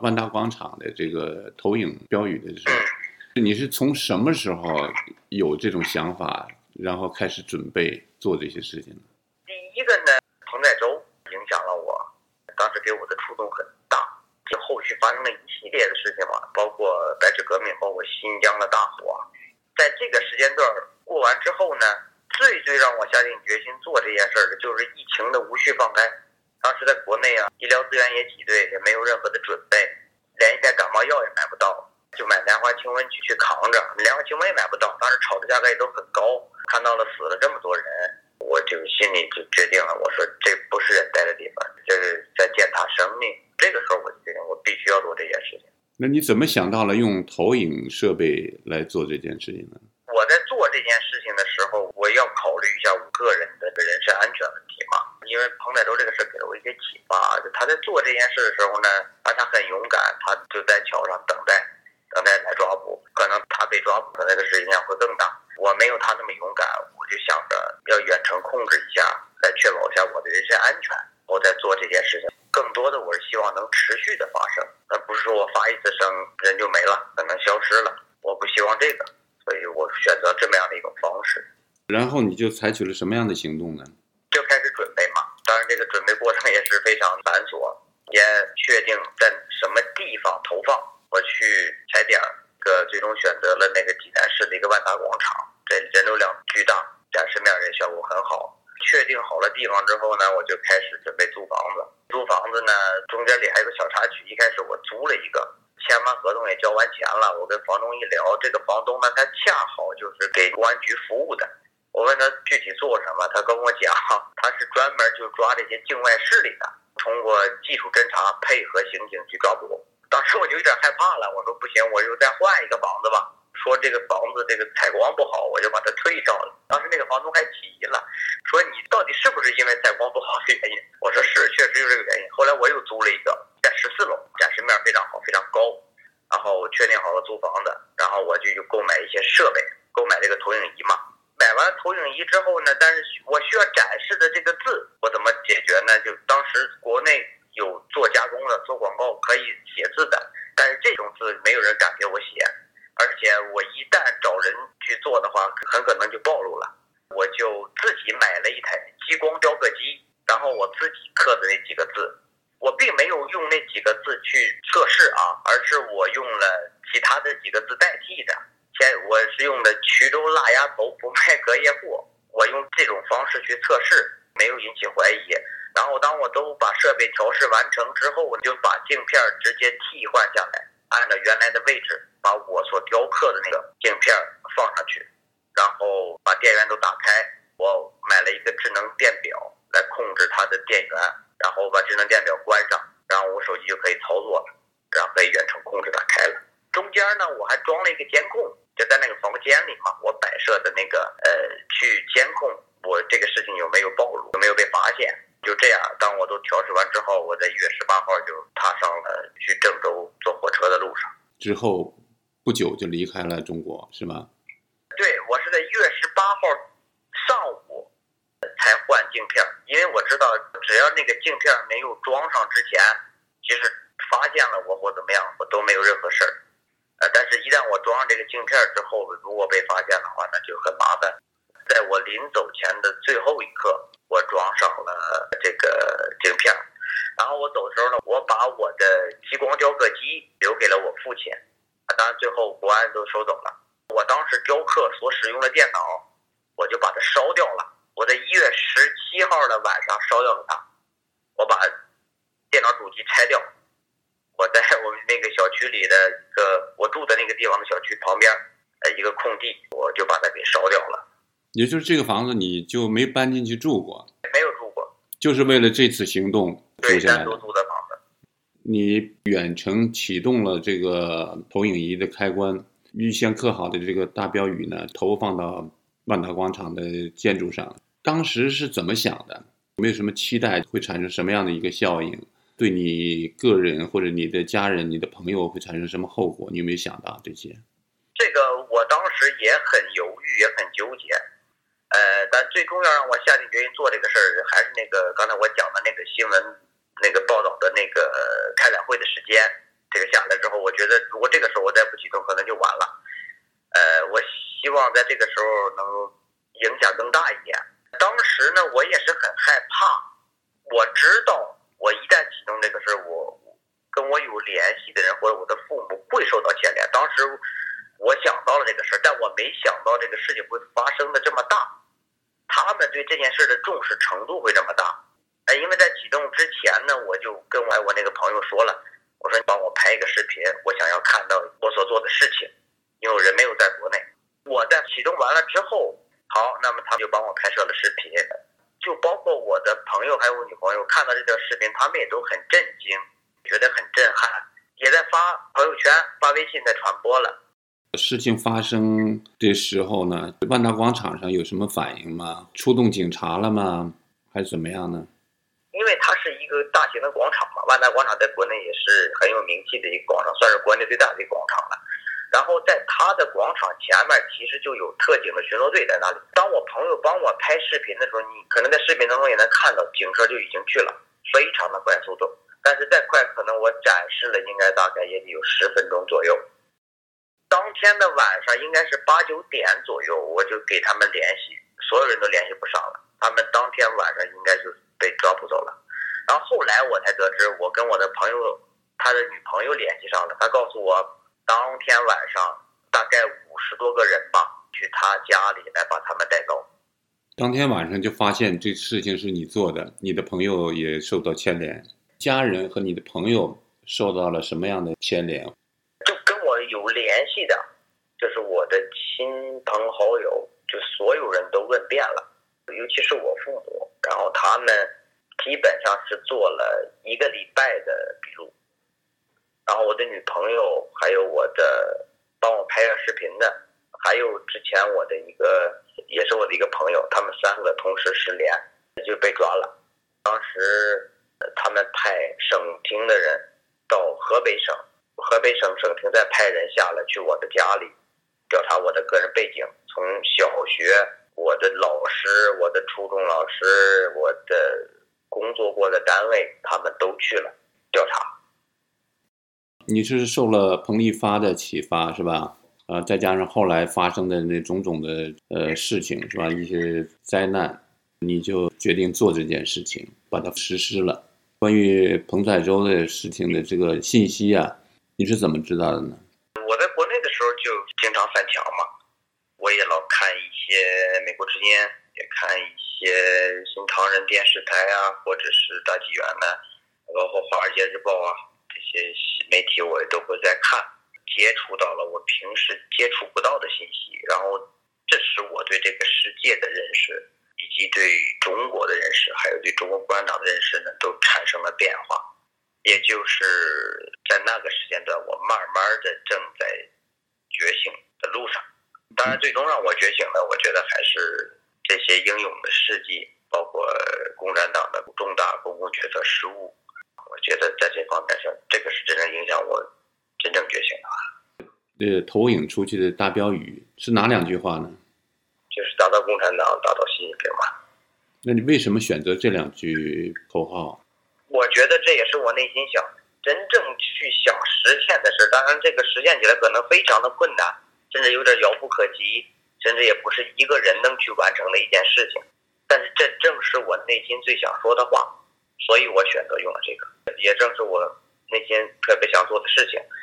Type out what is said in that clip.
万达广场的这个投影标语的时候，你是从什么时候有这种想法，然后开始准备做这些事情呢？第一个呢，彭载舟影响了我，当时给我的触动很大。就后续发生了一系列的事情嘛，包括白纸革命，包括新疆的大火，在这个时间段过完之后呢，最最让我下定决心做这件事儿的，就是疫情的无序放开。当时在国内啊，医疗资源也挤兑，也没有任何的准备，连一点感冒药也买不到，就买莲花清瘟去去扛着。莲花清瘟也买不到，当时炒的价格也都很高。看到了死了这么多人，我就心里就决定了，我说这不是人待的地方，这是在践踏生命。这个时候我就决定，我必须要做这件事情。那你怎么想到了用投影设备来做这件事情呢？我在做这件事情的时候，我要考虑一下我个人的人身安全问题嘛。因为彭载舟这个事给了我一些启发，就他在做这件事的时候呢，啊，他很勇敢，他就在桥上等待，等待来抓捕。可能他被抓捕的那个时间会更大。我没有他那么勇敢，我就想着要远程控制一下，来确保一下我的人身安全。我在做这件事情。更多的我是希望能持续的发生，而不是说我发一次声人就没了，可能消失了。我不希望这个，所以我选择这么样的一种方式。然后你就采取了什么样的行动呢？就开始准备嘛。当然，这个准备过程也是非常繁琐，也确定在什么地方投放。我去踩点，个最终选择了那个济南市的一个万达广场，这人流量巨大，展示面也效果很好。确定好了地方之后呢，我就开始准备租房子。租房子呢，中间里还有个小插曲。一开始我租了一个，签完合同也交完钱了。我跟房东一聊，这个房东呢，他恰好就是给公安局服务的。我问他具体做什么，他跟我讲，他是专门就抓这些境外势力的，通过技术侦查配合刑警去抓捕。当时我就有点害怕了，我说不行，我就再换一个房子吧。说这个房子这个采光不好，我就把它退掉了。当时那个房东还急了，说你到底是不是因为采光不好的原因？我说是，确实有这个原因。后来我又租了一个，在十四楼，展示面非常好，非常高。然后我确定好了租房子，然后我就去购买一些设备，购买这个投影仪嘛。买完投影仪之后呢，但是我需要展示的这个字，我怎么解决呢？就当时国内有做加工的、做广告可以写字的，但是这种字没有人敢给我写。而且我一旦找人去做的话，很可能就暴露了。我就自己买了一台激光雕刻机，然后我自己刻的那几个字，我并没有用那几个字去测试啊，而是我用他的几个字代替的。先我是用的衢州辣鸭头不卖隔夜货，我用这种方式去测试，没有引起怀疑。然后当我都把设备调试完成之后，我就把镜片直接替换下来。按照原来的位置，把我所雕刻的那个镜片放上去，然后把电源都打开。我买了一个智能电表来控制它的电源，然后把智能电表关上，然后我手机就可以操作了，然后可以远程控制它开了。中间呢，我还装了一个监控，就在那个房间里嘛，我摆设的那个呃，去监控我这个事情有没有暴露，有没有被发现。就这样，当我都调试完之后，我在一月十八号就踏上了去郑州坐火车的路上。之后不久就离开了中国，是吗？对，我是在一月十八号上午才换镜片，因为我知道只要那个镜片没有装上之前，即使发现了我或怎么样，我都没有任何事儿。但是一旦我装上这个镜片之后，如果被发现的话，那就很麻烦。在我临走前的最后一刻。我装上了这个镜片，然后我走的时候呢，我把我的激光雕刻机留给了我父亲，当然最后国安都收走了。我当时雕刻所使用的电脑，我就把它烧掉了。我在一月十七号的晚上烧掉了它，我把电脑主机拆掉，我在我们那个小区里的一个住的那个地方的小区旁边，呃，一个空地，我就把它给烧掉了。也就是这个房子，你就没搬进去住过？没有住过，就是为了这次行动租下来的。租的房子。你远程启动了这个投影仪的开关，预先刻好的这个大标语呢，投放到万达广场的建筑上。当时是怎么想的？有没有什么期待？会产生什么样的一个效应？对你个人或者你的家人、你的朋友会产生什么后果？你有没有想到这些？这个我当时也很犹豫，也很纠结。呃，但最终要让我下定决心做这个事儿，还是那个刚才我讲的那个新闻，那个报道的那个开展会的时间。这个下来之后，我觉得如果这个时候我再不启动，可能就完了。呃，我希望在这个时候能影响更大一点。当时呢，我也是很害怕，我知道我一旦启动这个事儿，我跟我有联系的人或者我的父母会受到牵连。当时我想到了这个事儿，但我没想到这个事情会发生的这么大，他们对这件事的重视程度会这么大。哎，因为在启动之前呢，我就跟我我那个朋友说了，我说你帮我拍一个视频，我想要看到我所做的事情，因为我人没有在国内。我在启动完了之后，好，那么他就帮我拍摄了视频，就包括我的朋友还有我女朋友看到这条视频，他们也都很震惊，觉得很震撼，也在发朋友圈、发微信在传播了。事情发生的时候呢，万达广场上有什么反应吗？出动警察了吗？还是怎么样呢？因为它是一个大型的广场嘛，万达广场在国内也是很有名气的一个广场，算是国内最大的一个广场了。然后在他的广场前面，其实就有特警的巡逻队在那里。当我朋友帮我拍视频的时候，你可能在视频当中也能看到，警车就已经去了，非常的快速度。但是再快，可能我展示了应该大概也得有十分钟左右。当天的晚上应该是八九点左右，我就给他们联系，所有人都联系不上了。他们当天晚上应该就。被抓捕走了，然后后来我才得知，我跟我的朋友他的女朋友联系上了，他告诉我，当天晚上大概五十多个人吧，去他家里来把他们带走。当天晚上就发现这事情是你做的，你的朋友也受到牵连，家人和你的朋友受到了什么样的牵连？就跟我有联系的，就是我的亲朋好友，就所有人都问遍了，尤其是我父母。然后他们基本上是做了一个礼拜的笔录，然后我的女朋友还有我的帮我拍摄视频的，还有之前我的一个也是我的一个朋友，他们三个同时失联就被抓了。当时他们派省厅的人到河北省，河北省省厅再派人下来去我的家里调查我的个人背景，从小学。我的老师，我的初中老师，我的工作过的单位，他们都去了调查。你是受了彭丽发的启发是吧？啊，再加上后来发生的那种种的呃事情是吧？一些灾难，你就决定做这件事情，把它实施了。关于彭彩洲的事情的这个信息啊，你是怎么知道的呢？我在国内的时候就经常翻墙嘛。我也老看一些美国之音，也看一些新唐人电视台啊，或者是大纪元呢，包括《华尔街日报》啊，这些媒体我也都会在看，接触到了我平时接触不到的信息，然后这使我对这个世界的认识，以及对中国的认识，还有对中国共产党的认识呢，都产生了变化。也就是在那个时间段，我慢慢的正在觉醒的路上。当然，最终让我觉醒的，我觉得还是这些英勇的事迹，包括共产党的重大公共决策失误。我觉得在这方面上，这个是真正影响我真正觉醒的。呃，投影出去的大标语是哪两句话呢？就是打倒共产党，打倒习近平嘛。那你为什么选择这两句口号？我觉得这也是我内心想真正去想实现的事。当然，这个实现起来可能非常的困难。甚至有点遥不可及，甚至也不是一个人能去完成的一件事情。但是这正是我内心最想说的话，所以我选择用了这个，也正是我内心特别想做的事情。